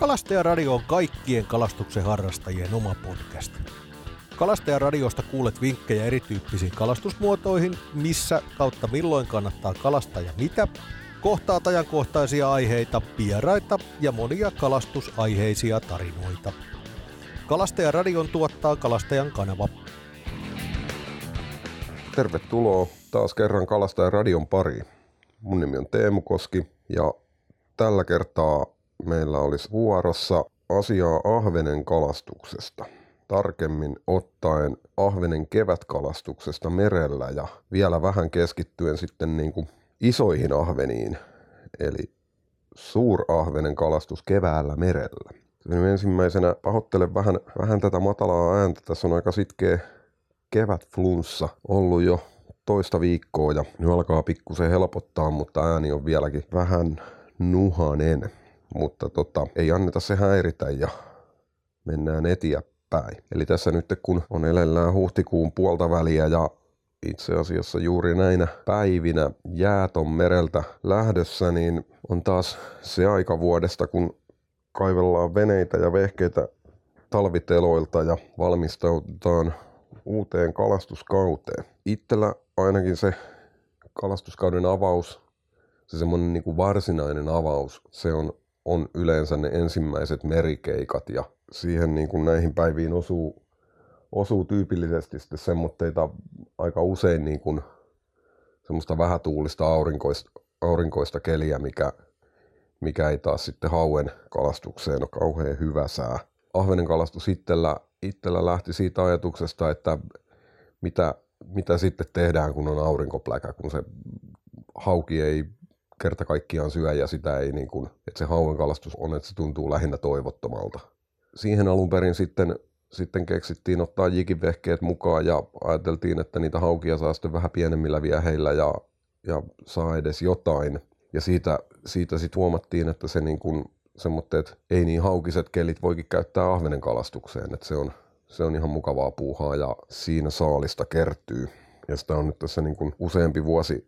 Kalastajaradio on kaikkien kalastuksen harrastajien oma podcast. Kalastajaradiosta kuulet vinkkejä erityyppisiin kalastusmuotoihin, missä kautta milloin kannattaa kalastaa ja mitä, kohtaat ajankohtaisia aiheita, vieraita ja monia kalastusaiheisia tarinoita. Kalastajaradion tuottaa Kalastajan kanava. Tervetuloa taas kerran Kalastajaradion pariin. Mun nimi on Teemu Koski ja tällä kertaa meillä olisi vuorossa asiaa ahvenen kalastuksesta. Tarkemmin ottaen ahvenen kevätkalastuksesta merellä ja vielä vähän keskittyen sitten niin kuin isoihin ahveniin, eli suurahvenen kalastus keväällä merellä. Ensimmäisenä pahoittelen vähän, vähän tätä matalaa ääntä. Tässä on aika sitkeä kevätflunssa ollut jo toista viikkoa ja nyt alkaa pikkusen helpottaa, mutta ääni on vieläkin vähän nuhanen. Mutta tota, ei anneta se häiritä ja mennään eteenpäin. Eli tässä nyt kun on elellään huhtikuun puolta väliä ja itse asiassa juuri näinä päivinä jäät on mereltä lähdössä, niin on taas se aika vuodesta, kun kaivellaan veneitä ja vehkeitä talviteloilta ja valmistaudutaan uuteen kalastuskauteen. Itsellä ainakin se kalastuskauden avaus, se semmoinen niin kuin varsinainen avaus, se on, on yleensä ne ensimmäiset merikeikat ja siihen niin kuin näihin päiviin osuu, osuu tyypillisesti sitten semmoitteita aika usein niin kuin semmoista vähätuulista aurinkoista, aurinkoista keliä, mikä, mikä ei taas sitten hauen kalastukseen ole kauhean hyvä sää. Ahvenen kalastus itsellä, itsellä lähti siitä ajatuksesta, että mitä, mitä sitten tehdään, kun on aurinkopläkä, kun se hauki ei kerta kaikkiaan syö ja sitä ei niin kuin, että se hauen kalastus on, että se tuntuu lähinnä toivottomalta. Siihen alun perin sitten, sitten keksittiin ottaa jikivehkeet mukaan ja ajateltiin, että niitä haukia saa sitten vähän pienemmillä vieheillä ja, ja saa edes jotain. Ja siitä, siitä sitten huomattiin, että se niin kuin semmoitteet ei niin haukiset kelit voikin käyttää ahvenen kalastukseen, että se on, se on ihan mukavaa puuhaa ja siinä saalista kertyy. Ja sitä on nyt tässä niin kuin useampi vuosi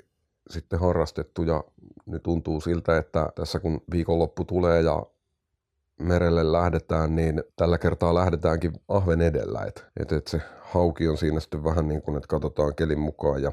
sitten harrastettu ja nyt tuntuu siltä, että tässä kun viikonloppu tulee ja merelle lähdetään, niin tällä kertaa lähdetäänkin ahven edellä. Että et, et se hauki on siinä sitten vähän niin kuin, että katsotaan kelin mukaan ja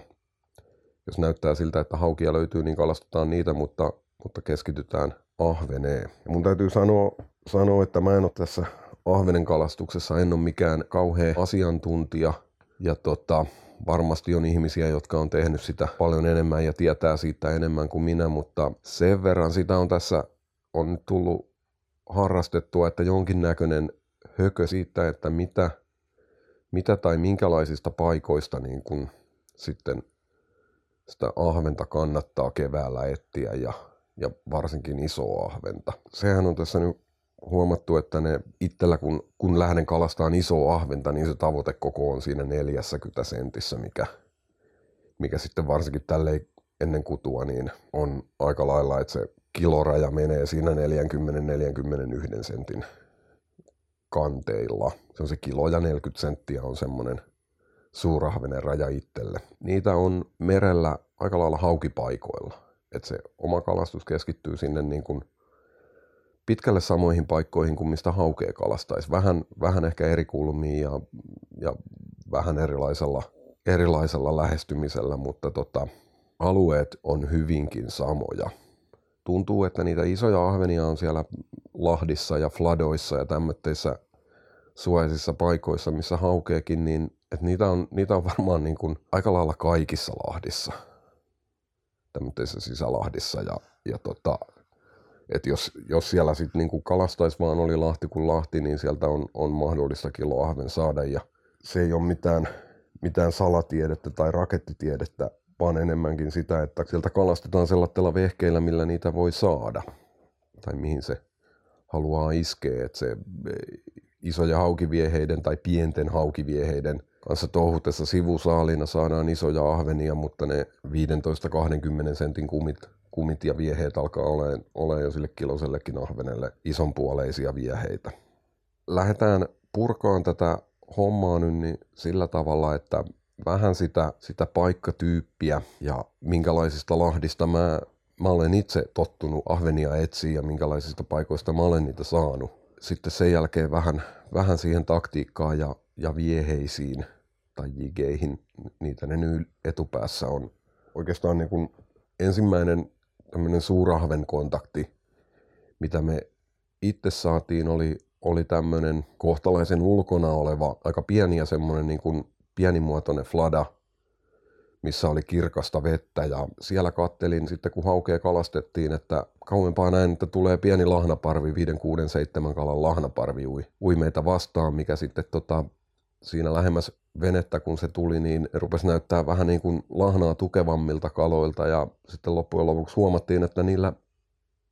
jos näyttää siltä, että haukia löytyy, niin kalastetaan niitä, mutta, mutta keskitytään ahveneen. Ja mun täytyy sanoa, sanoa, että mä en ole tässä ahvenen kalastuksessa, en ole mikään kauhea asiantuntija. Ja tota, varmasti on ihmisiä, jotka on tehnyt sitä paljon enemmän ja tietää siitä enemmän kuin minä, mutta sen verran sitä on tässä on nyt tullut harrastettua, että jonkinnäköinen hökö siitä, että mitä, mitä tai minkälaisista paikoista niin kun sitten sitä ahventa kannattaa keväällä etsiä ja, ja varsinkin isoa ahventa. Sehän on tässä nyt huomattu, että ne itsellä kun, kun lähden kalastaan isoa ahventa, niin se tavoitekoko on siinä 40 sentissä, mikä, mikä sitten varsinkin tälle ennen kutua niin on aika lailla, että se kiloraja menee siinä 40-41 sentin kanteilla. Se on se kilo ja 40 senttiä on semmoinen suurahvenen raja itselle. Niitä on merellä aika lailla haukipaikoilla. Että se oma kalastus keskittyy sinne niin kuin pitkälle samoihin paikkoihin kuin mistä haukea kalastaisi. Vähän, vähän ehkä eri kulmiin ja, ja vähän erilaisella, erilaisella lähestymisellä, mutta tota, alueet on hyvinkin samoja. Tuntuu, että niitä isoja ahvenia on siellä Lahdissa ja Fladoissa ja tämmöisissä suojaisissa paikoissa, missä haukeekin, niin että niitä, on, niitä on varmaan niin kuin aika lailla kaikissa Lahdissa, tämmöisissä sisälahdissa ja, ja tota, että jos, jos siellä sitten niinku kalastaisi vaan oli Lahti kuin Lahti, niin sieltä on, on mahdollista kiloahven saada. Ja se ei ole mitään, mitään salatiedettä tai rakettitiedettä, vaan enemmänkin sitä, että sieltä kalastetaan sellaisella vehkeillä, millä niitä voi saada. Tai mihin se haluaa iskeä. Että se isoja haukivieheiden tai pienten haukivieheiden kanssa touhutessa sivusaalina saadaan isoja ahvenia, mutta ne 15-20 sentin kumit kumit ja vieheet alkaa olemaan, olemaan jo sille kilosellekin ahvenelle isonpuoleisia vieheitä. Lähdetään purkaan tätä hommaa nyt niin sillä tavalla, että vähän sitä, sitä paikkatyyppiä ja minkälaisista lahdista mä, mä olen itse tottunut ahvenia etsiä ja minkälaisista paikoista mä olen niitä saanut. Sitten sen jälkeen vähän, vähän siihen taktiikkaan ja, ja vieheisiin tai jigeihin, niitä ne nyt etupäässä on. Oikeastaan niin kuin ensimmäinen tämmöinen suurahven kontakti, mitä me itse saatiin, oli, oli tämmöinen kohtalaisen ulkona oleva, aika pieni ja semmoinen niin kuin pienimuotoinen flada, missä oli kirkasta vettä. Ja siellä kattelin sitten kun haukea kalastettiin, että kauempaa näin, että tulee pieni lahnaparvi, 5, 6, 7 kalan lahnaparvi ui, ui meitä vastaan, mikä sitten tota, siinä lähemmäs venettä kun se tuli, niin rupesi näyttää vähän niin kuin lahnaa tukevammilta kaloilta ja sitten loppujen lopuksi huomattiin, että niillä,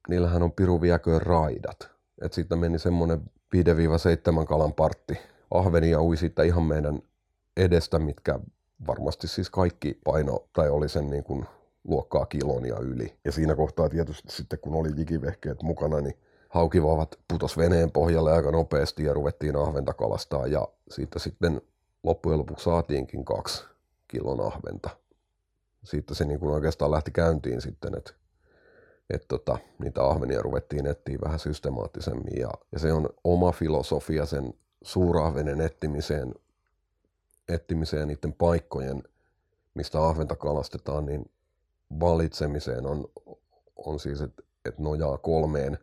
niillähän on piru raidat. Että sitten meni semmoinen 5-7 kalan partti ahvenia ui sitten ihan meidän edestä, mitkä varmasti siis kaikki paino tai oli sen niin kuin luokkaa kilon ja yli. Ja siinä kohtaa tietysti sitten kun oli jikivehkeet mukana, niin haukivaavat putos veneen pohjalle aika nopeasti ja ruvettiin ahventa kalastaa ja siitä sitten loppujen lopuksi saatiinkin kaksi kilon ahventa. Siitä se niin kuin oikeastaan lähti käyntiin sitten, että et tota, niitä ahvenia ruvettiin etsiä vähän systemaattisemmin ja, ja se on oma filosofia sen suurahvenen etsimiseen etsimiseen niiden paikkojen, mistä ahventa kalastetaan, niin valitsemiseen on, on siis, että et nojaa kolmeen,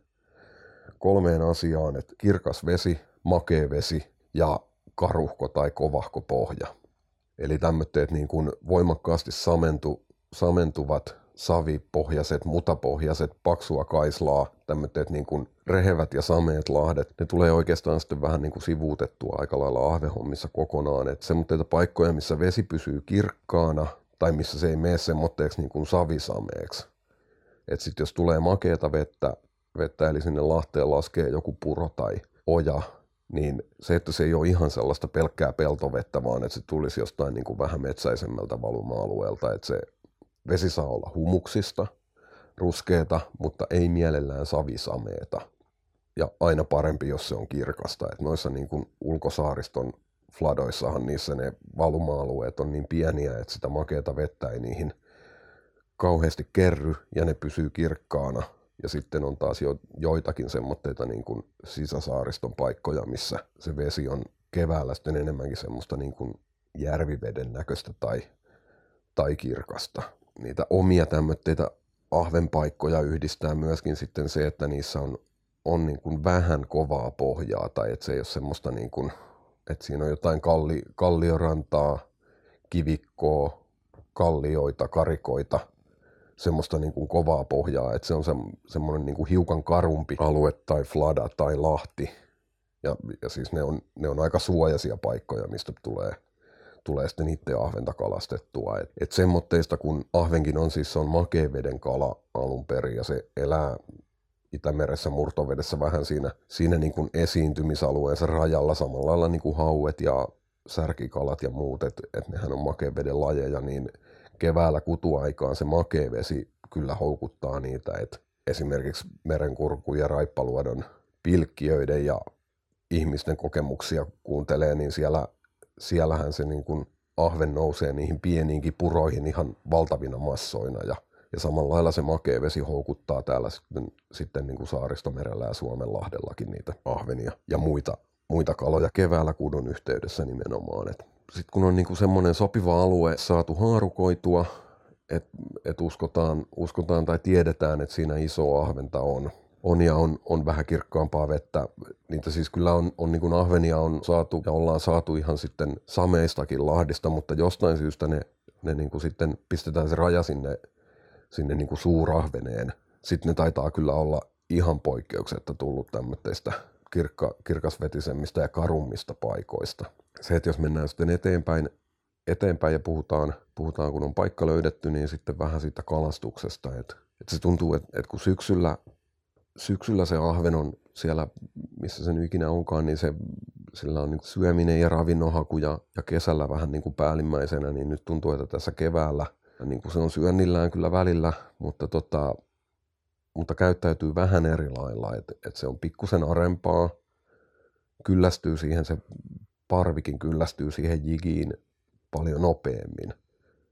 kolmeen asiaan, että kirkas vesi, makea vesi ja karuhko tai kovahko pohja. Eli tämmöitteet niin kuin voimakkaasti samentu, samentuvat savipohjaiset, mutapohjaiset, paksua kaislaa, tämmöiset niin kuin rehevät ja sameet lahdet, ne tulee oikeastaan sitten vähän niin kuin sivuutettua aika lailla ahvehommissa kokonaan. Että semmoitteita paikkoja, missä vesi pysyy kirkkaana tai missä se ei mene semmoitteeksi niin kuin savisameeksi. Että sitten jos tulee makeata vettä, vettä, eli sinne lahteen laskee joku puro tai oja, niin se, että se ei ole ihan sellaista pelkkää peltovettä, vaan että se tulisi jostain niin kuin vähän metsäisemmältä valuma-alueelta, että se Vesi saa olla humuksista, ruskeeta, mutta ei mielellään savisameeta. Ja aina parempi, jos se on kirkasta. Et noissa niin kuin ulkosaariston fladoissahan niissä ne valuma-alueet on niin pieniä, että sitä makeata vettä ei niihin kauheasti kerry ja ne pysyy kirkkaana. Ja sitten on taas jo, joitakin semmoitteita niin kuin sisäsaariston paikkoja, missä se vesi on keväällä sitten enemmänkin semmoista niin kuin järviveden näköistä tai, tai kirkasta. Niitä omia tämmöitä ahvenpaikkoja yhdistää myöskin sitten se, että niissä on, on niin kuin vähän kovaa pohjaa tai että se ei ole semmoista niin kuin, että siinä on jotain kalli, kalliorantaa, kivikkoa, kallioita, karikoita, semmoista niin kuin kovaa pohjaa, että se on se, semmoinen niin kuin hiukan karumpi alue tai flada tai lahti. Ja, ja siis ne on, ne on aika suojaisia paikkoja, mistä tulee tulee sitten itse ahventa kalastettua. Et, et semmoitteista, kun ahvenkin on siis se on makeaveden kala alun perin ja se elää Itämeressä murtovedessä vähän siinä, siinä niin kuin esiintymisalueensa rajalla samalla lailla niin kuin hauet ja särkikalat ja muut, että et nehän on makeaveden lajeja, niin keväällä kutuaikaan se makeavesi kyllä houkuttaa niitä, että esimerkiksi merenkurku ja raippaluodon pilkkiöiden ja ihmisten kokemuksia kuuntelee, niin siellä siellähän se niin kuin ahven nousee niihin pieniinkin puroihin ihan valtavina massoina ja, ja samalla lailla se makea vesi houkuttaa täällä sitten, sitten niin kuin Saaristomerellä ja Suomenlahdellakin niitä ahvenia ja muita, muita kaloja keväällä kudun yhteydessä nimenomaan. Sitten kun on niin kuin semmoinen sopiva alue saatu haarukoitua, että et uskotaan, uskotaan tai tiedetään, että siinä iso ahventa on, on ja on, on vähän kirkkaampaa vettä. Niitä siis kyllä on, on niin kuin ahvenia on saatu ja ollaan saatu ihan sitten sameistakin lahdista, mutta jostain syystä ne, ne niin kuin sitten pistetään se raja sinne, sinne niin kuin suurahveneen. Sitten ne taitaa kyllä olla ihan poikkeuksetta tullut tämmöistä kirkka, kirkasvetisemmistä ja karummista paikoista. Se, että jos mennään sitten eteenpäin, eteenpäin ja puhutaan, puhutaan, kun on paikka löydetty, niin sitten vähän siitä kalastuksesta. Että, että se tuntuu, että, että kun syksyllä syksyllä se ahven on siellä, missä se ikinä onkaan, niin se, sillä on niin syöminen ja ravinnonhaku ja, ja kesällä vähän niin kuin päällimmäisenä, niin nyt tuntuu, että tässä keväällä niin kuin se on syönnillään kyllä välillä, mutta, tota, mutta käyttäytyy vähän eri lailla, että et se on pikkusen arempaa, kyllästyy siihen, se parvikin kyllästyy siihen jigiin paljon nopeammin.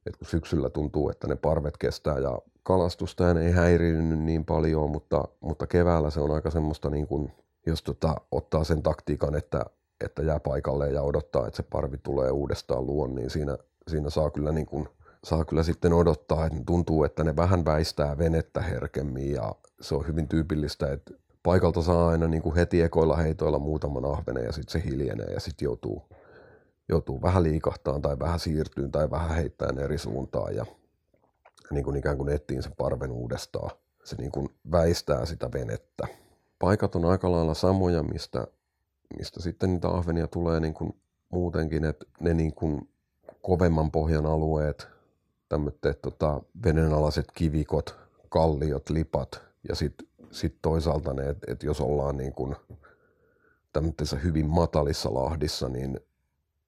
Et kun syksyllä tuntuu, että ne parvet kestää ja kalastusta ei häirinyt niin paljon, mutta, mutta keväällä se on aika semmoista, niin kuin, jos tota, ottaa sen taktiikan, että, että jää paikalle ja odottaa, että se parvi tulee uudestaan luon, niin siinä, siinä saa kyllä niin kuin, saa kyllä sitten odottaa, että tuntuu, että ne vähän väistää venettä herkemmin ja se on hyvin tyypillistä, että paikalta saa aina niin kuin heti ekoilla heitoilla muutaman ahvenen ja sitten se hiljenee ja sitten joutuu, joutuu vähän liikahtaan tai vähän siirtyyn tai vähän heittämään eri suuntaan ja niin kuin ikään kuin ettiin sen parven uudestaan. Se niin kuin väistää sitä venettä. Paikat on aika lailla samoja, mistä, mistä sitten niitä ahvenia tulee niin kuin muutenkin, että ne niin kuin kovemman pohjan alueet, tämmöiset tota, vedenalaiset kivikot, kalliot, lipat ja sitten sit toisaalta ne, että et jos ollaan niin kuin tämmöisessä hyvin matalissa lahdissa, niin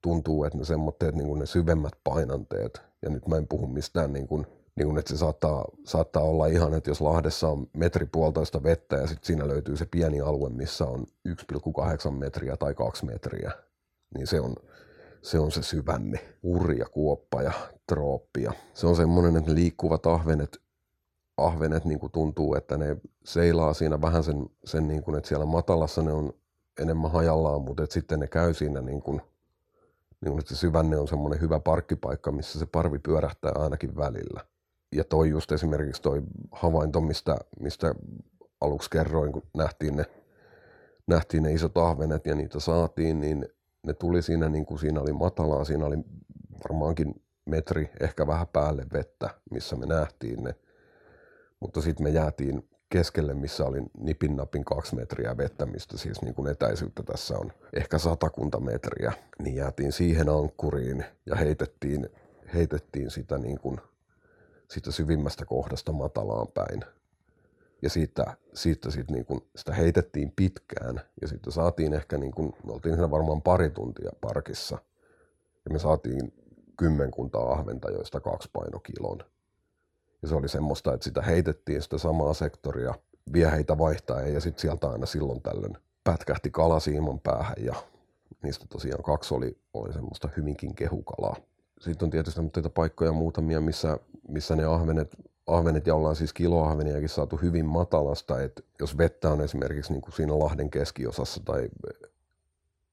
tuntuu, että ne semmoitteet niin kuin ne syvemmät painanteet, ja nyt mä en puhu mistään niin kuin niin kuin, että se saattaa, saattaa olla ihan, että jos Lahdessa on metri puolitoista vettä ja sitten siinä löytyy se pieni alue, missä on 1,8 metriä tai 2 metriä, niin se on se, on se syvänne, urja, kuoppa ja trooppia. Se on semmoinen, että ne liikkuvat ahvenet, ahvenet niin kuin tuntuu, että ne seilaa siinä vähän sen, sen niin kuin, että siellä matalassa ne on enemmän hajallaan, mutta että sitten ne käy siinä niin kuin, niin kuin, että se syvänne on semmoinen hyvä parkkipaikka, missä se parvi pyörähtää ainakin välillä ja toi just esimerkiksi toi havainto, mistä, mistä aluksi kerroin, kun nähtiin ne, nähtiin ne isot ahvenet ja niitä saatiin, niin ne tuli siinä, niin kuin siinä oli matalaa, siinä oli varmaankin metri, ehkä vähän päälle vettä, missä me nähtiin ne. Mutta sitten me jäätiin keskelle, missä oli nipin napin kaksi metriä vettä, mistä siis niin kuin etäisyyttä tässä on ehkä satakunta metriä, niin jäätiin siihen ankkuriin ja heitettiin, heitettiin sitä niin kuin siitä syvimmästä kohdasta matalaan päin. Ja siitä, siitä sit niin kun, sitä heitettiin pitkään ja sitten saatiin ehkä, niin kun, me oltiin siinä varmaan pari tuntia parkissa. Ja me saatiin kymmenkunta ahventa, joista kaksi paino kilon. Ja se oli semmoista, että sitä heitettiin sitä samaa sektoria vieheitä vaihtaa ja sitten sieltä aina silloin tällöin pätkähti kalasiiman päähän ja niistä tosiaan kaksi oli, oli semmoista hyvinkin kehukalaa. Sitten on tietysti paikkoja muutamia, missä missä ne ahvenet, ahvenet ja ollaan siis kiloahveniakin saatu hyvin matalasta, että jos vettä on esimerkiksi niin kuin siinä Lahden keskiosassa tai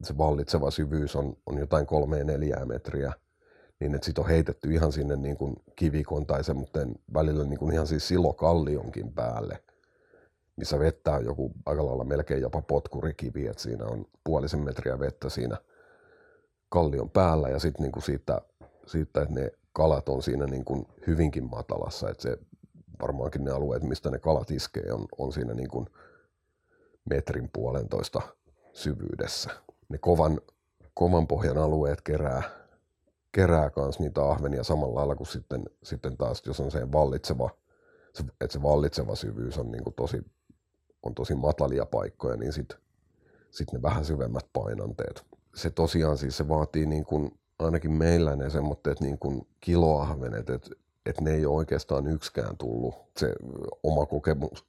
se vallitseva syvyys on, on jotain kolmea neljää metriä, niin että sit on heitetty ihan sinne niin kuin kivikon tai semmoinen välillä niin kuin ihan siis silokallionkin päälle, missä vettä on joku aika lailla melkein jopa potkurikivi, että siinä on puolisen metriä vettä siinä kallion päällä ja sitten niin siitä, siitä, että ne kalat on siinä niin kuin hyvinkin matalassa, että se varmaankin ne alueet, mistä ne kalat iskee, on, on siinä niin kuin metrin puolentoista syvyydessä. Ne kovan, kovan pohjan alueet kerää, kerää kans niitä ahvenia samalla lailla kuin sitten, sitten taas, jos on se vallitseva, se, että se vallitseva syvyys on, niin kuin tosi, on tosi matalia paikkoja, niin sitten sit ne vähän syvemmät painanteet. Se tosiaan siis se vaatii niin kuin ainakin meillä ne semmoitteet niin kuin kiloahvenet, että et ne ei ole oikeastaan yksikään tullut. Se oma kokemus,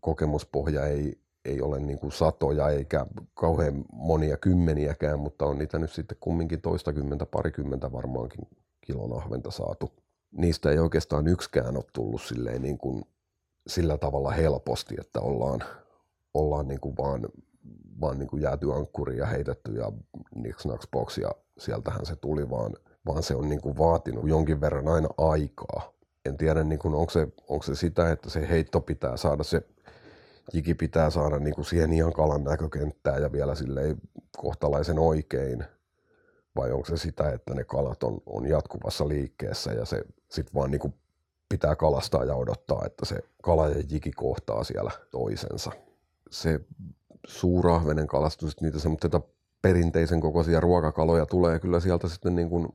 kokemuspohja ei, ei ole niin kuin satoja eikä kauhean monia kymmeniäkään, mutta on niitä nyt sitten kumminkin toistakymmentä, parikymmentä varmaankin kilon ahventa saatu. Niistä ei oikeastaan yksikään ole tullut silleen niin kuin sillä tavalla helposti, että ollaan, ollaan niin kuin vaan, vaan niin kuin jääty ankkuriin ja heitetty ja niks naks box ja sieltähän se tuli, vaan, vaan se on niin kuin vaatinut jonkin verran aina aikaa. En tiedä, niin kuin, onko, se, onko se sitä, että se heitto pitää saada, se jiki pitää saada niin kuin siihen ihan kalan näkökenttään ja vielä silleen kohtalaisen oikein, vai onko se sitä, että ne kalat on, on jatkuvassa liikkeessä ja se sitten vaan niin kuin pitää kalastaa ja odottaa, että se kala ja jiki kohtaa siellä toisensa. Se suurahvenen kalastus, niitä perinteisen kokoisia ruokakaloja tulee kyllä sieltä sitten niin kuin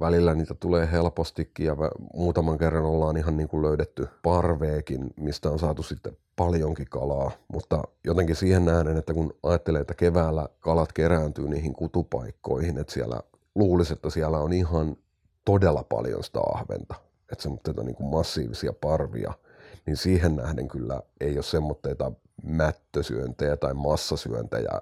välillä niitä tulee helpostikin ja muutaman kerran ollaan ihan niin kuin löydetty parveekin, mistä on saatu sitten paljonkin kalaa, mutta jotenkin siihen nähden, että kun ajattelee, että keväällä kalat kerääntyy niihin kutupaikkoihin, että siellä luulisi, että siellä on ihan todella paljon sitä ahventa, että semmoitteita niin kuin massiivisia parvia, niin siihen nähden kyllä ei ole semmoitteita mättösyöntejä tai massasyöntejä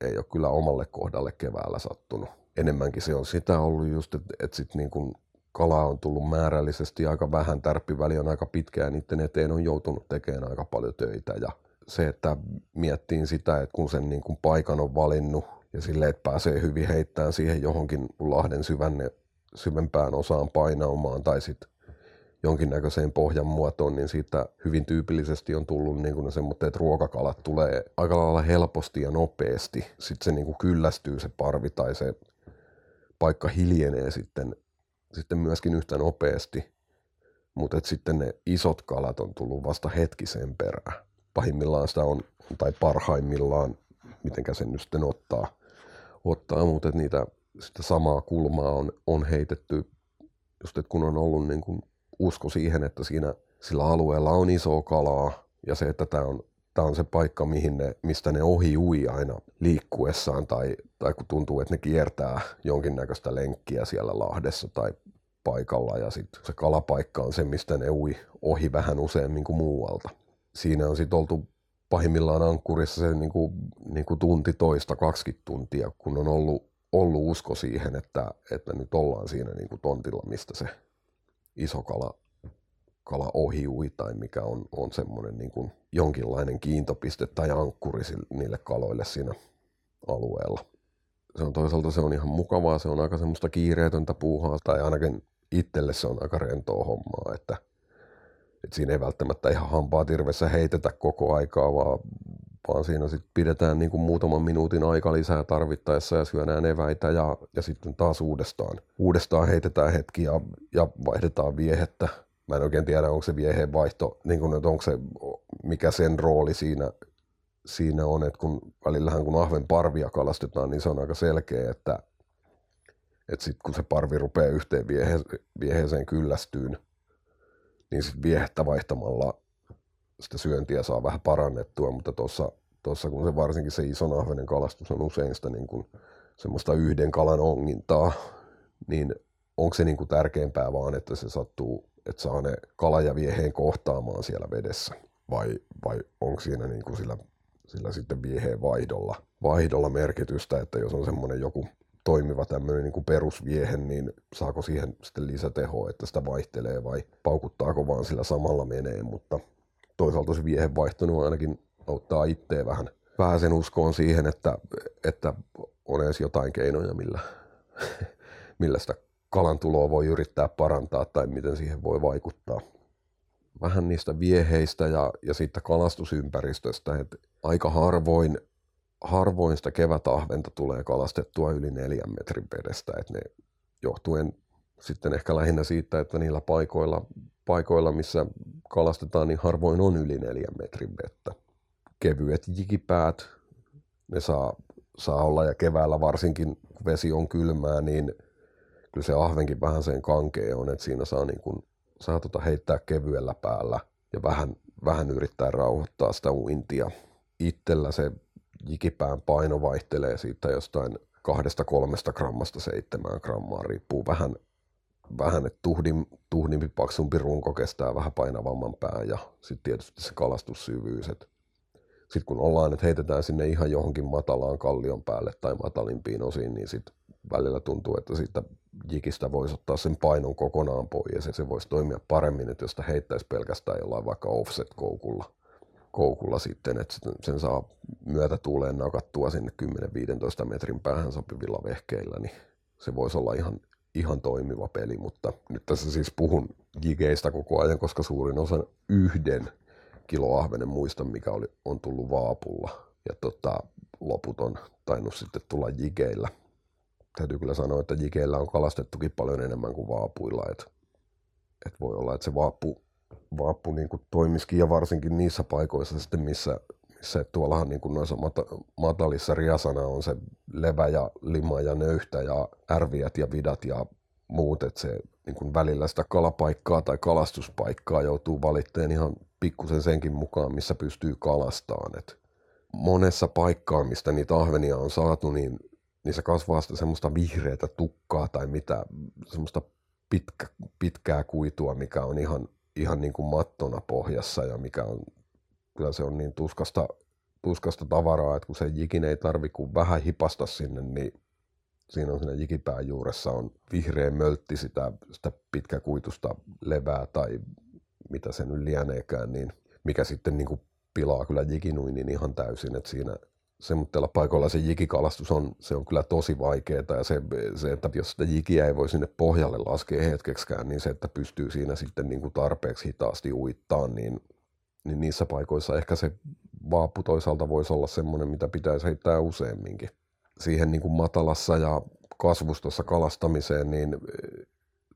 ei ole kyllä omalle kohdalle keväällä sattunut. Enemmänkin se on sitä ollut just, että, että sit niin kuin kalaa on tullut määrällisesti aika vähän, tärppiväli on aika pitkä ja niiden eteen on joutunut tekemään aika paljon töitä. Ja se, että miettiin sitä, että kun sen niin kuin paikan on valinnut ja sille, että pääsee hyvin heittämään siihen johonkin Lahden syvänne, syvempään osaan painaumaan tai sitten jonkinnäköiseen pohjan muotoon, niin siitä hyvin tyypillisesti on tullut niin semmoinen, että ruokakalat tulee aika lailla helposti ja nopeasti. Sitten se niin kuin kyllästyy se parvi tai se paikka hiljenee sitten, sitten myöskin yhtä nopeasti. Mutta sitten ne isot kalat on tullut vasta hetkisen perään. Pahimmillaan sitä on, tai parhaimmillaan, miten sen nyt sitten ottaa, ottaa mutta niitä sitä samaa kulmaa on, on heitetty, just että kun on ollut niin kuin usko siihen, että siinä sillä alueella on iso kalaa ja se, että tämä on, tämä on se paikka, mihin ne, mistä ne ohi ui aina liikkuessaan tai, tai kun tuntuu, että ne kiertää jonkinnäköistä lenkkiä siellä Lahdessa tai paikalla ja sitten se kalapaikka on se, mistä ne ui ohi vähän useammin kuin muualta. Siinä on sitten oltu pahimmillaan ankkurissa se niin kuin, niin kuin tunti toista, 20 tuntia, kun on ollut, ollut usko siihen, että, että nyt ollaan siinä niin kuin tontilla, mistä se iso kala, kala ohiui tai mikä on, on semmoinen niin kuin jonkinlainen kiintopiste tai ankkuri niille kaloille siinä alueella. Se on toisaalta se on ihan mukavaa, se on aika semmoista kiireetöntä puuhaa tai ainakin itselle se on aika rentoa hommaa, että, että siinä ei välttämättä ihan hampaa tirvessä heitetä koko aikaa, vaan, vaan siinä sitten pidetään niin kuin muutaman minuutin aika lisää tarvittaessa ja syödään eväitä ja, ja sitten taas uudestaan, uudestaan heitetään hetki ja, ja vaihdetaan viehettä. Mä en oikein tiedä, onko se vieheen vaihto, niin että onko se, mikä sen rooli siinä, siinä on, että kun välillähän kun ahven parvia kalastetaan, niin se on aika selkeä, että, että sitten kun se parvi rupeaa yhteen viehe, vieheeseen kyllästyyn, niin sitten viehettä vaihtamalla sitä syöntiä saa vähän parannettua, mutta tuossa tossa, kun se varsinkin se ison ahvenen kalastus on usein sitä niin kuin semmoista yhden kalan ongintaa, niin onko se niin kuin tärkeämpää vaan, että se sattuu, että saa ne kala vieheen kohtaamaan siellä vedessä, vai, vai onko siinä niin kuin sillä, sillä sitten vieheen vaihdolla, vaihdolla merkitystä, että jos on semmoinen joku toimiva tämmöinen niin kuin perusviehe, niin saako siihen sitten lisätehoa, että sitä vaihtelee vai paukuttaako vaan sillä samalla menee, mutta toisaalta se viehe vaihtunut ainakin auttaa itseä vähän, vähän sen uskoon siihen, että, että on edes jotain keinoja, millä, millä sitä kalan tuloa voi yrittää parantaa tai miten siihen voi vaikuttaa. Vähän niistä vieheistä ja, ja siitä kalastusympäristöstä, että aika harvoin, harvoin sitä kevätahventa tulee kalastettua yli neljän metrin vedestä, että ne johtuen sitten ehkä lähinnä siitä, että niillä paikoilla, paikoilla, missä kalastetaan, niin harvoin on yli neljän metrin vettä. Kevyet jikipäät, ne saa, saa olla ja keväällä varsinkin, kun vesi on kylmää, niin kyllä se ahvenkin vähän sen kankea on, että siinä saa, niin kuin, saa tota heittää kevyellä päällä ja vähän, vähän yrittää rauhoittaa sitä uintia. Itsellä se jikipään paino vaihtelee siitä jostain kahdesta kolmesta grammasta seitsemään grammaa, riippuu vähän, vähän että tuhdim, tuhdimpi, paksumpi runko kestää vähän painavamman pään ja sitten tietysti se kalastussyvyys. Sitten kun ollaan, että heitetään sinne ihan johonkin matalaan kallion päälle tai matalimpiin osiin, niin sitten välillä tuntuu, että siitä jikistä voisi ottaa sen painon kokonaan pois ja se voisi toimia paremmin, että jos sitä heittäisi pelkästään jollain vaikka offset-koukulla koukulla sitten, että sen saa myötätuuleen nakattua sinne 10-15 metrin päähän sopivilla vehkeillä, niin se voisi olla ihan, ihan toimiva peli, mutta nyt tässä siis puhun jigeistä koko ajan, koska suurin osa yhden kiloahvenen muista, mikä oli, on tullut vaapulla. Ja tota, loput on tainnut sitten tulla jigeillä täytyy kyllä sanoa, että jikeillä on kalastettukin paljon enemmän kuin vaapuilla. Et, et voi olla, että se vaappu, vaappu niin kuin toimisikin ja varsinkin niissä paikoissa sitten, missä, missä tuollahan niin kuin noissa mata, matalissa riasana on se levä ja lima ja nöyhtä ja ärviät ja vidat ja muut, että se niin kuin välillä sitä kalapaikkaa tai kalastuspaikkaa joutuu valitteen ihan pikkusen senkin mukaan, missä pystyy kalastamaan. Et monessa paikkaa, mistä niitä ahvenia on saatu, niin se kasvaa sitä semmoista vihreätä tukkaa tai mitä, semmoista pitkä, pitkää kuitua, mikä on ihan, ihan niin kuin mattona pohjassa ja mikä on, kyllä se on niin tuskasta, tuskasta tavaraa, että kun se jikin ei tarvi kuin vähän hipasta sinne, niin siinä on siinä jikipään juuressa on vihreä möltti sitä, sitä pitkäkuitusta levää tai mitä sen nyt lieneekään, niin mikä sitten niin kuin pilaa kyllä jikinuinin ihan täysin, että siinä semmoisella paikoilla se jikikalastus on, se on kyllä tosi vaikeaa ja se, se, että jos sitä jikiä ei voi sinne pohjalle laskea hetkeksikään, niin se, että pystyy siinä sitten niin kuin tarpeeksi hitaasti uittaan, niin, niin niissä paikoissa ehkä se vaapu toisaalta voisi olla semmoinen, mitä pitäisi heittää useamminkin. Siihen niin kuin matalassa ja kasvustossa kalastamiseen, niin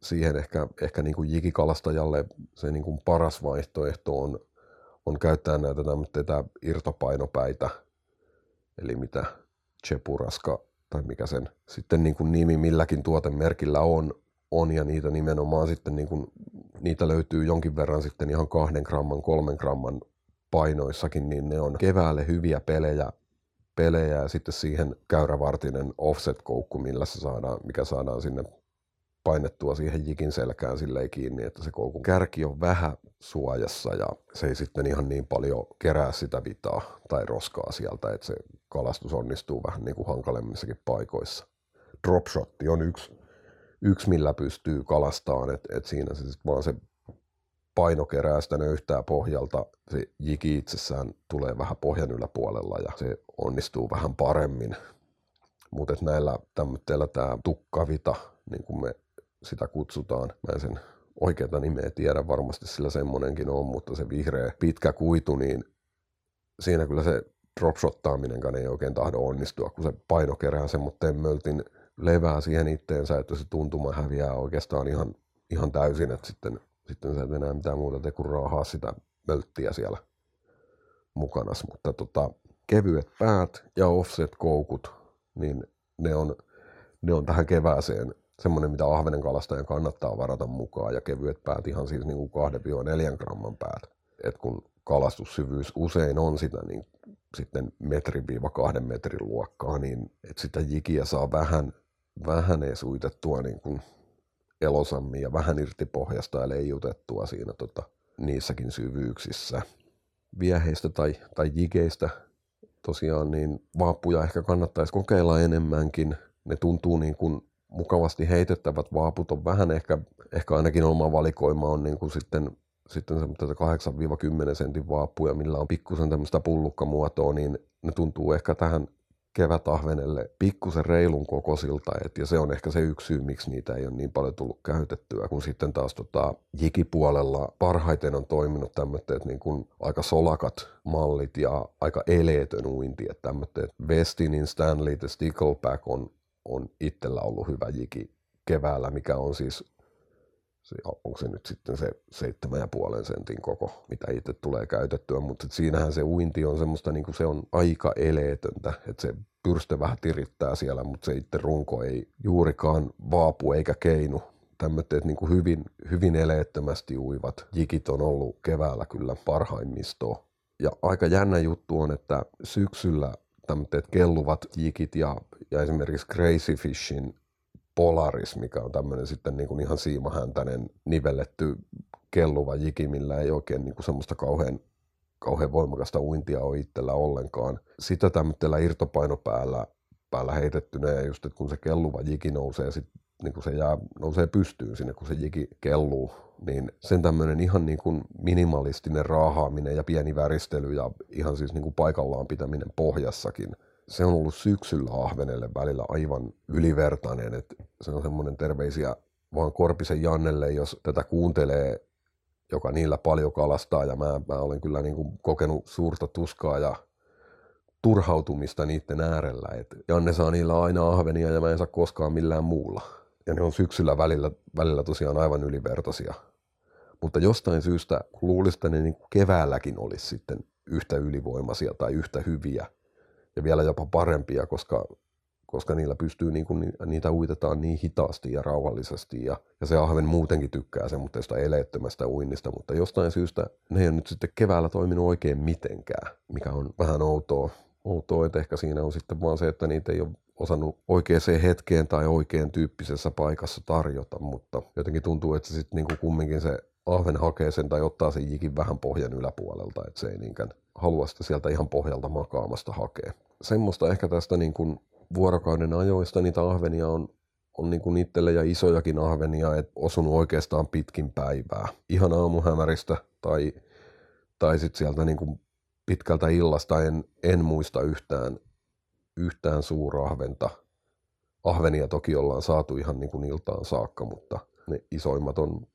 siihen ehkä, ehkä niin kuin jikikalastajalle se niin kuin paras vaihtoehto on, on käyttää näitä irtopainopäitä, eli mitä Chepuraska tai mikä sen sitten niin kuin nimi milläkin tuotemerkillä on, on ja niitä nimenomaan sitten niin kuin, niitä löytyy jonkin verran sitten ihan kahden gramman, kolmen gramman painoissakin, niin ne on keväälle hyviä pelejä, pelejä ja sitten siihen käyrävartinen offset-koukku, millä se saadaan, mikä saadaan sinne painettua siihen jikin selkään silleen kiinni, että se koukun kärki on vähän suojassa ja se ei sitten ihan niin paljon kerää sitä vitaa tai roskaa sieltä, että se kalastus onnistuu vähän niin kuin hankalemmissakin paikoissa. Dropshotti on yksi, yksi millä pystyy kalastamaan, että et siinä se sitten vaan se paino kerää sitä nöyhtää pohjalta, se jiki itsessään tulee vähän pohjan yläpuolella ja se onnistuu vähän paremmin. Mutta näillä tämmöillä tämä tukkavita, niin kuin me sitä kutsutaan. Mä en sen oikeata nimeä tiedä, varmasti sillä semmonenkin on, mutta se vihreä pitkä kuitu, niin siinä kyllä se dropshottaaminenkaan ei oikein tahdo onnistua, kun se paino kerää semmoitteen möltin levää siihen itteensä, että se tuntuma häviää oikeastaan ihan, ihan täysin, että sitten, sitten se ei enää mitään muuta tee kuin raahaa sitä mölttiä siellä mukana. Mutta tota, kevyet päät ja offset-koukut, niin ne on, ne on tähän kevääseen semmoinen, mitä ahvenen kalastajan kannattaa varata mukaan, ja kevyet päät ihan siis niin kuin 2-4 gramman päät. Et kun kalastussyvyys usein on sitä niin sitten metrin-kahden metrin luokkaa, niin että sitä jikiä saa vähän, vähän edes uitettua niin kuin elosammin ja vähän irti pohjasta ja leijutettua siinä tota, niissäkin syvyyksissä. Vieheistä tai, tai jikeistä tosiaan niin vaappuja ehkä kannattaisi kokeilla enemmänkin. Ne tuntuu niin kuin mukavasti heitettävät vaaput on vähän ehkä, ehkä ainakin oma valikoima on niin kuin sitten, sitten 8-10 sentin vaappuja, millä on pikkusen tämmöistä pullukkamuotoa, niin ne tuntuu ehkä tähän kevätahvenelle pikkusen reilun kokoisilta, et, ja se on ehkä se yksi syy, miksi niitä ei ole niin paljon tullut käytettyä, kun sitten taas tota, jikipuolella parhaiten on toiminut tämmöiset niin kuin aika solakat mallit ja aika eleetön uinti, että tämmöiset Westinin Stanley the Stickleback on on itsellä ollut hyvä jiki keväällä, mikä on siis, onko se nyt sitten se seitsemän ja puolen sentin koko, mitä itse tulee käytettyä, mutta siinähän se uinti on semmoista, niin kuin se on aika eleetöntä, että se pyrstö vähän tirittää siellä, mutta se itse runko ei juurikaan vaapu eikä keinu. Tämmöiset niin kuin hyvin, hyvin eleettömästi uivat jikit on ollut keväällä kyllä parhaimmistoa. Ja aika jännä juttu on, että syksyllä tämmöiset kelluvat jikit ja, ja esimerkiksi Crazy Fishin Polaris, mikä on tämmöinen sitten niin kuin ihan siimahäntäinen nivelletty kelluva jiki, millä ei oikein niin kuin semmoista kauhean, kauhean voimakasta uintia ole itsellä ollenkaan. Sitä tämmöisellä irtopainopäällä päällä heitettynä ja just, että kun se kelluva jiki nousee sit niin kuin se jää, nousee pystyyn sinne, kun se jiki kelluu, niin sen tämmöinen ihan niin kuin minimalistinen raahaaminen ja pieni väristely ja ihan siis niin kuin paikallaan pitäminen pohjassakin, se on ollut syksyllä ahvenelle välillä aivan ylivertainen, että se on semmoinen terveisiä vaan Korpisen Jannelle, jos tätä kuuntelee, joka niillä paljon kalastaa ja mä, mä olen kyllä niin kuin kokenut suurta tuskaa ja turhautumista niiden äärellä. Et Janne saa niillä aina ahvenia ja mä en saa koskaan millään muulla ja ne on syksyllä välillä, välillä tosiaan aivan ylivertaisia. Mutta jostain syystä luulisi, että ne niin keväälläkin olisi sitten yhtä ylivoimaisia tai yhtä hyviä ja vielä jopa parempia, koska, koska niillä pystyy, niin kuin, niitä uitetaan niin hitaasti ja rauhallisesti ja, ja se ahven muutenkin tykkää semmoista eleettömästä uinnista, mutta jostain syystä ne ei ole nyt sitten keväällä toiminut oikein mitenkään, mikä on vähän outoa. Outoa, että ehkä siinä on sitten vaan se, että niitä ei ole osannut oikeaan hetkeen tai oikein tyyppisessä paikassa tarjota, mutta jotenkin tuntuu, että se sitten niinku kumminkin se ahven hakee sen tai ottaa sen jikin vähän pohjan yläpuolelta, että se ei niinkään halua sitä sieltä ihan pohjalta makaamasta hakea. Semmoista ehkä tästä niin kuin vuorokauden ajoista niitä ahvenia on, on niin kuin itselle ja isojakin ahvenia, että osunut oikeastaan pitkin päivää. Ihan aamuhämäristä tai, tai sitten sieltä niin kuin pitkältä illasta en, en muista yhtään, yhtään suurahventa. Ahvenia toki ollaan saatu ihan niin kuin iltaan saakka, mutta ne isoimmat on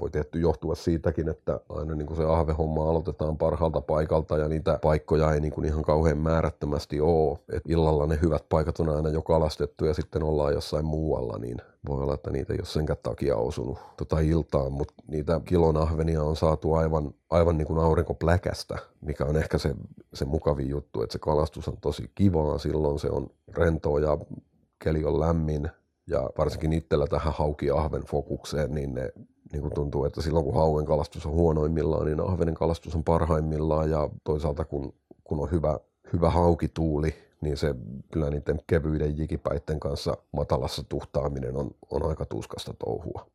voi tietty johtua siitäkin, että aina niin kuin se ahvehomma aloitetaan parhaalta paikalta ja niitä paikkoja ei niin kuin ihan kauhean määrättömästi ole. Et illalla ne hyvät paikat on aina jo kalastettu ja sitten ollaan jossain muualla, niin voi olla, että niitä ei ole senkään takia osunut tota iltaan, mutta niitä kilon ahvenia on saatu aivan, aivan niin kuin aurinkopläkästä, mikä on ehkä se, se mukavin juttu, että se kalastus on tosi kivaa, silloin se on rentoa ja keli on lämmin, ja varsinkin itsellä tähän hauki-ahven fokukseen, niin ne niin kuin tuntuu, että silloin kun hauen kalastus on huonoimmillaan, niin ahvenen kalastus on parhaimmillaan ja toisaalta kun, kun on hyvä, hyvä haukituuli, niin se kyllä niiden kevyiden jikipäitten kanssa matalassa tuhtaaminen on, on aika tuskasta touhua.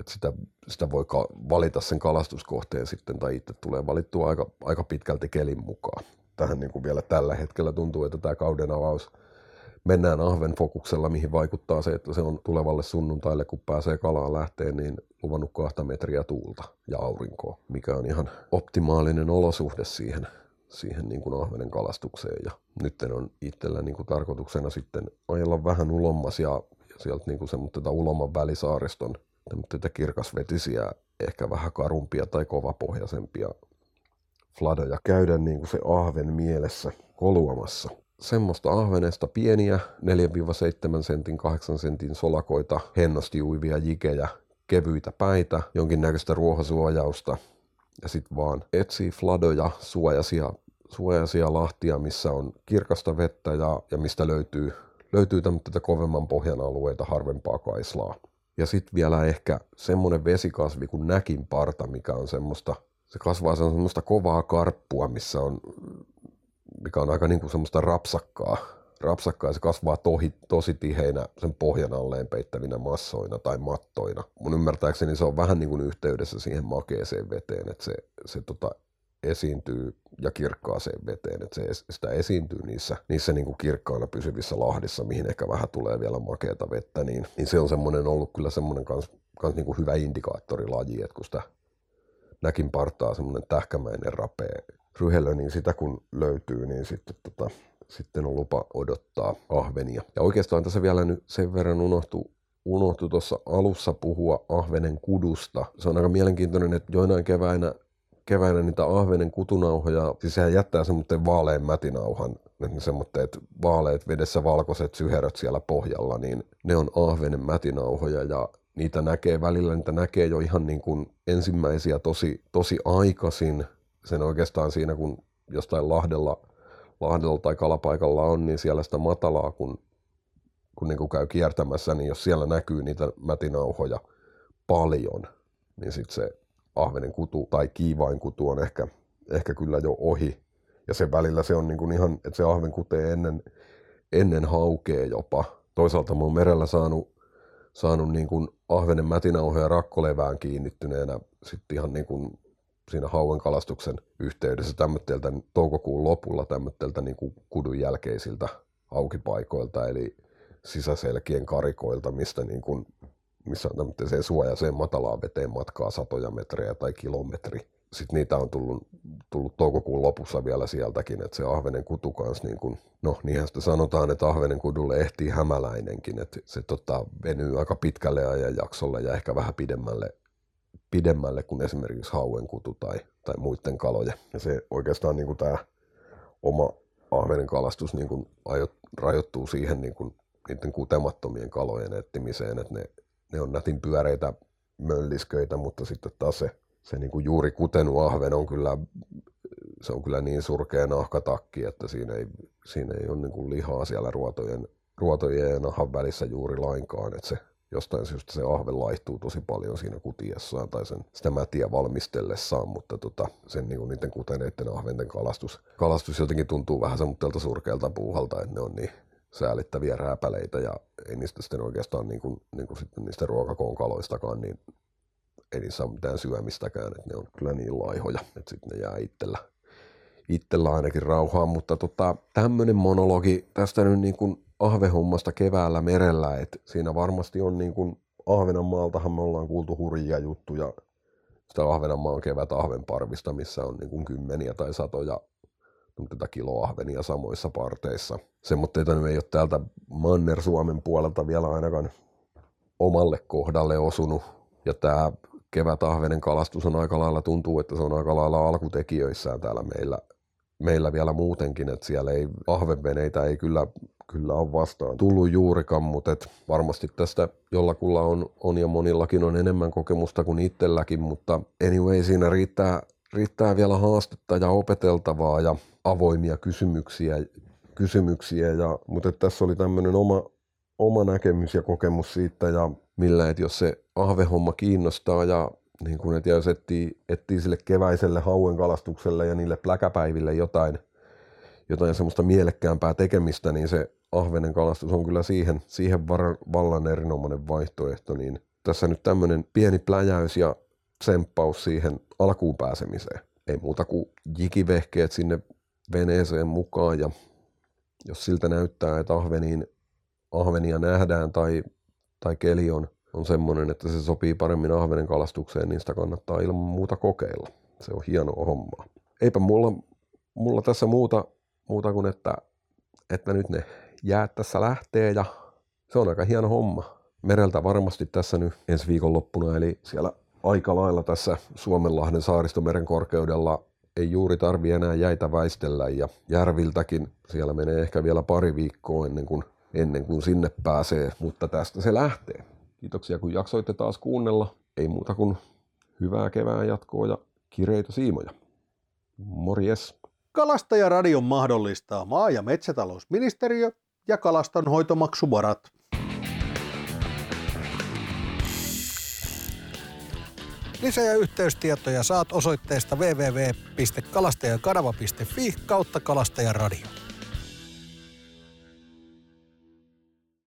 Et sitä, sitä voi ka- valita sen kalastuskohteen sitten, tai itse tulee valittua aika, aika pitkälti kelin mukaan. Tähän niin kuin vielä tällä hetkellä tuntuu, että tämä kauden avaus – mennään ahven fokuksella, mihin vaikuttaa se, että se on tulevalle sunnuntaille, kun pääsee kalaan lähteen, niin luvannut kahta metriä tuulta ja aurinkoa, mikä on ihan optimaalinen olosuhde siihen, siihen niin kuin ahvenen kalastukseen. Ja nyt on itsellä niin kuin tarkoituksena sitten ajella vähän ulommas ja, ja sieltä niin kuin semmoista uloman välisaariston tämmöitä kirkasvetisiä, ehkä vähän karumpia tai kovapohjaisempia fladoja käydä niin kuin se ahven mielessä koluamassa semmoista ahvenesta pieniä 4-7 sentin, 8 sentin solakoita, hennosti uivia jikejä, kevyitä päitä, jonkinnäköistä ruohosuojausta ja sitten vaan etsii fladoja, suojaisia, suojaisia lahtia, missä on kirkasta vettä ja, ja mistä löytyy, löytyy tämmöitä kovemman pohjan alueita, harvempaa kaislaa. Ja sitten vielä ehkä semmoinen vesikasvi kuin näkin parta, mikä on semmoista, se kasvaa semmoista kovaa karppua, missä on mikä on aika niin kuin semmoista rapsakkaa. Rapsakkaa se kasvaa tohi, tosi tiheinä sen pohjan alleen peittävinä massoina tai mattoina. Mun ymmärtääkseni se on vähän niin kuin yhteydessä siihen makeeseen veteen, että se, se tota, esiintyy ja kirkkaaseen veteen, että se, sitä esiintyy niissä, niissä niin kuin kirkkaana pysyvissä lahdissa, mihin ehkä vähän tulee vielä makeata vettä, niin, niin se on semmoinen ollut kyllä semmoinen kans, kans niin kuin hyvä indikaattorilaji, että kun sitä näkin partaa semmoinen tähkämäinen rapea ryhellä, niin sitä kun löytyy, niin sitten, tota, sitten on lupa odottaa ahvenia. Ja oikeastaan tässä vielä nyt sen verran unohtuu unohtui tuossa alussa puhua ahvenen kudusta. Se on aika mielenkiintoinen, että joinain keväinä, keväinä niitä ahvenen kutunauhoja, siis sehän jättää semmoinen vaalean mätinauhan, ne semmoitteet vaaleet vedessä valkoiset syheröt siellä pohjalla, niin ne on ahvenen mätinauhoja ja niitä näkee välillä, niitä näkee jo ihan niin kuin ensimmäisiä tosi, tosi aikaisin, sen oikeastaan siinä, kun jostain Lahdella, Lahdella tai kalapaikalla on, niin siellä sitä matalaa, kun, kun niin kuin käy kiertämässä, niin jos siellä näkyy niitä mätinauhoja paljon, niin sitten se ahvenen kutu tai kiivain kutu on ehkä, ehkä kyllä jo ohi. Ja sen välillä se on niin kuin ihan, että se ahven kutee ennen, ennen haukee jopa. Toisaalta mä oon merellä saanut, saanut niin kuin ahvenen mätinauhoja rakkolevään kiinnittyneenä sitten ihan niin kuin siinä hauen kalastuksen yhteydessä tämmöiltä toukokuun lopulla tämmöiltä niin kuin kudun jälkeisiltä aukipaikoilta, eli sisäselkien karikoilta, mistä niin kuin, missä on tämmöiseen suojaiseen matalaan veteen matkaa satoja metrejä tai kilometri. Sitten niitä on tullut, tullut toukokuun lopussa vielä sieltäkin, että se ahvenen kutu kanssa, niin kuin, no niinhän sitä sanotaan, että ahvenen kudulle ehtii hämäläinenkin, että se tota, venyy aika pitkälle ajan jaksolle ja ehkä vähän pidemmälle pidemmälle kuin esimerkiksi hauenkutu tai, tai muiden kaloja. Ja se oikeastaan niin kuin tämä oma ahvenen kalastus niin kuin ajot, rajoittuu siihen niin kuin niiden kutemattomien kalojen etsimiseen, että ne, ne on nätin pyöreitä möllisköitä, mutta sitten taas se, se niin kuin juuri kutenut ahven on kyllä, se on kyllä niin surkea nahkatakki, että siinä ei, siinä ei ole niin kuin lihaa siellä ruotojen, ruotojen ja nahan välissä juuri lainkaan, että se, jostain syystä se ahve laihtuu tosi paljon siinä kutiessaan tai sen, sitä mätiä valmistellessaan, mutta tota, sen niin kuin niiden kuteneiden ahventen kalastus, kalastus jotenkin tuntuu vähän semmoiselta surkealta puuhalta, että ne on niin säälittäviä rääpäleitä ja ei niistä sitten oikeastaan niin kuin, niin kuin sitten niistä ruokakoon kaloistakaan, niin ei niissä ole mitään syömistäkään, että ne on kyllä niin laihoja, että sitten ne jää itsellä, itsellä ainakin rauhaan, mutta tota, tämmöinen monologi tästä nyt niin kuin ahvehommasta keväällä merellä, että siinä varmasti on niin kuin Ahvenanmaaltahan me ollaan kuultu hurjia juttuja sitä Ahvenanmaan kevät ahvenparvista, missä on niin kuin kymmeniä tai satoja tätä kiloahvenia samoissa parteissa. Semmoitteita ei ole täältä Manner-Suomen puolelta vielä ainakaan omalle kohdalle osunut. Ja tämä kevätahvenen kalastus on aika lailla, tuntuu, että se on aika lailla alkutekijöissään täällä meillä, meillä vielä muutenkin, että siellä ei ahvenveneitä ei kyllä, kyllä ole vastaan tullut juurikaan, mutta et varmasti tästä jollakulla on, on ja monillakin on enemmän kokemusta kuin itselläkin, mutta anyway siinä riittää, riittää vielä haastetta ja opeteltavaa ja avoimia kysymyksiä, kysymyksiä ja, mutta tässä oli tämmöinen oma, oma näkemys ja kokemus siitä ja millä, että jos se ahvehomma kiinnostaa ja niin kun, että jos etsii, etsii sille keväiselle hauen kalastukselle ja niille pläkäpäiville jotain, jotain semmoista mielekkäämpää tekemistä, niin se ahvenen kalastus on kyllä siihen, siihen vallan erinomainen vaihtoehto. Niin tässä nyt tämmöinen pieni pläjäys ja tsemppaus siihen alkuun pääsemiseen. Ei muuta kuin jikivehkeet sinne veneeseen mukaan ja jos siltä näyttää, että ahveniin, ahvenia nähdään tai, tai keli on, on semmoinen, että se sopii paremmin ahvenen kalastukseen, niin sitä kannattaa ilman muuta kokeilla. Se on hienoa hommaa. Eipä mulla, mulla tässä muuta, muuta kuin, että, että nyt ne jäät tässä lähtee ja se on aika hieno homma. Mereltä varmasti tässä nyt ensi viikon loppuna, eli siellä aika lailla tässä Suomenlahden saaristomeren korkeudella ei juuri tarvi enää jäitä väistellä ja järviltäkin siellä menee ehkä vielä pari viikkoa ennen kuin, ennen kuin sinne pääsee, mutta tästä se lähtee. Kiitoksia kun jaksoitte taas kuunnella. Ei muuta kuin hyvää kevään jatkoa ja kireitä siimoja. Morjes! Kalastajaradion mahdollistaa maa- ja metsätalousministeriö ja kalastonhoitomaksuvarat. Lisä- ja yhteystietoja saat osoitteesta www.kalastajakanava.fi kautta kalastajaradio.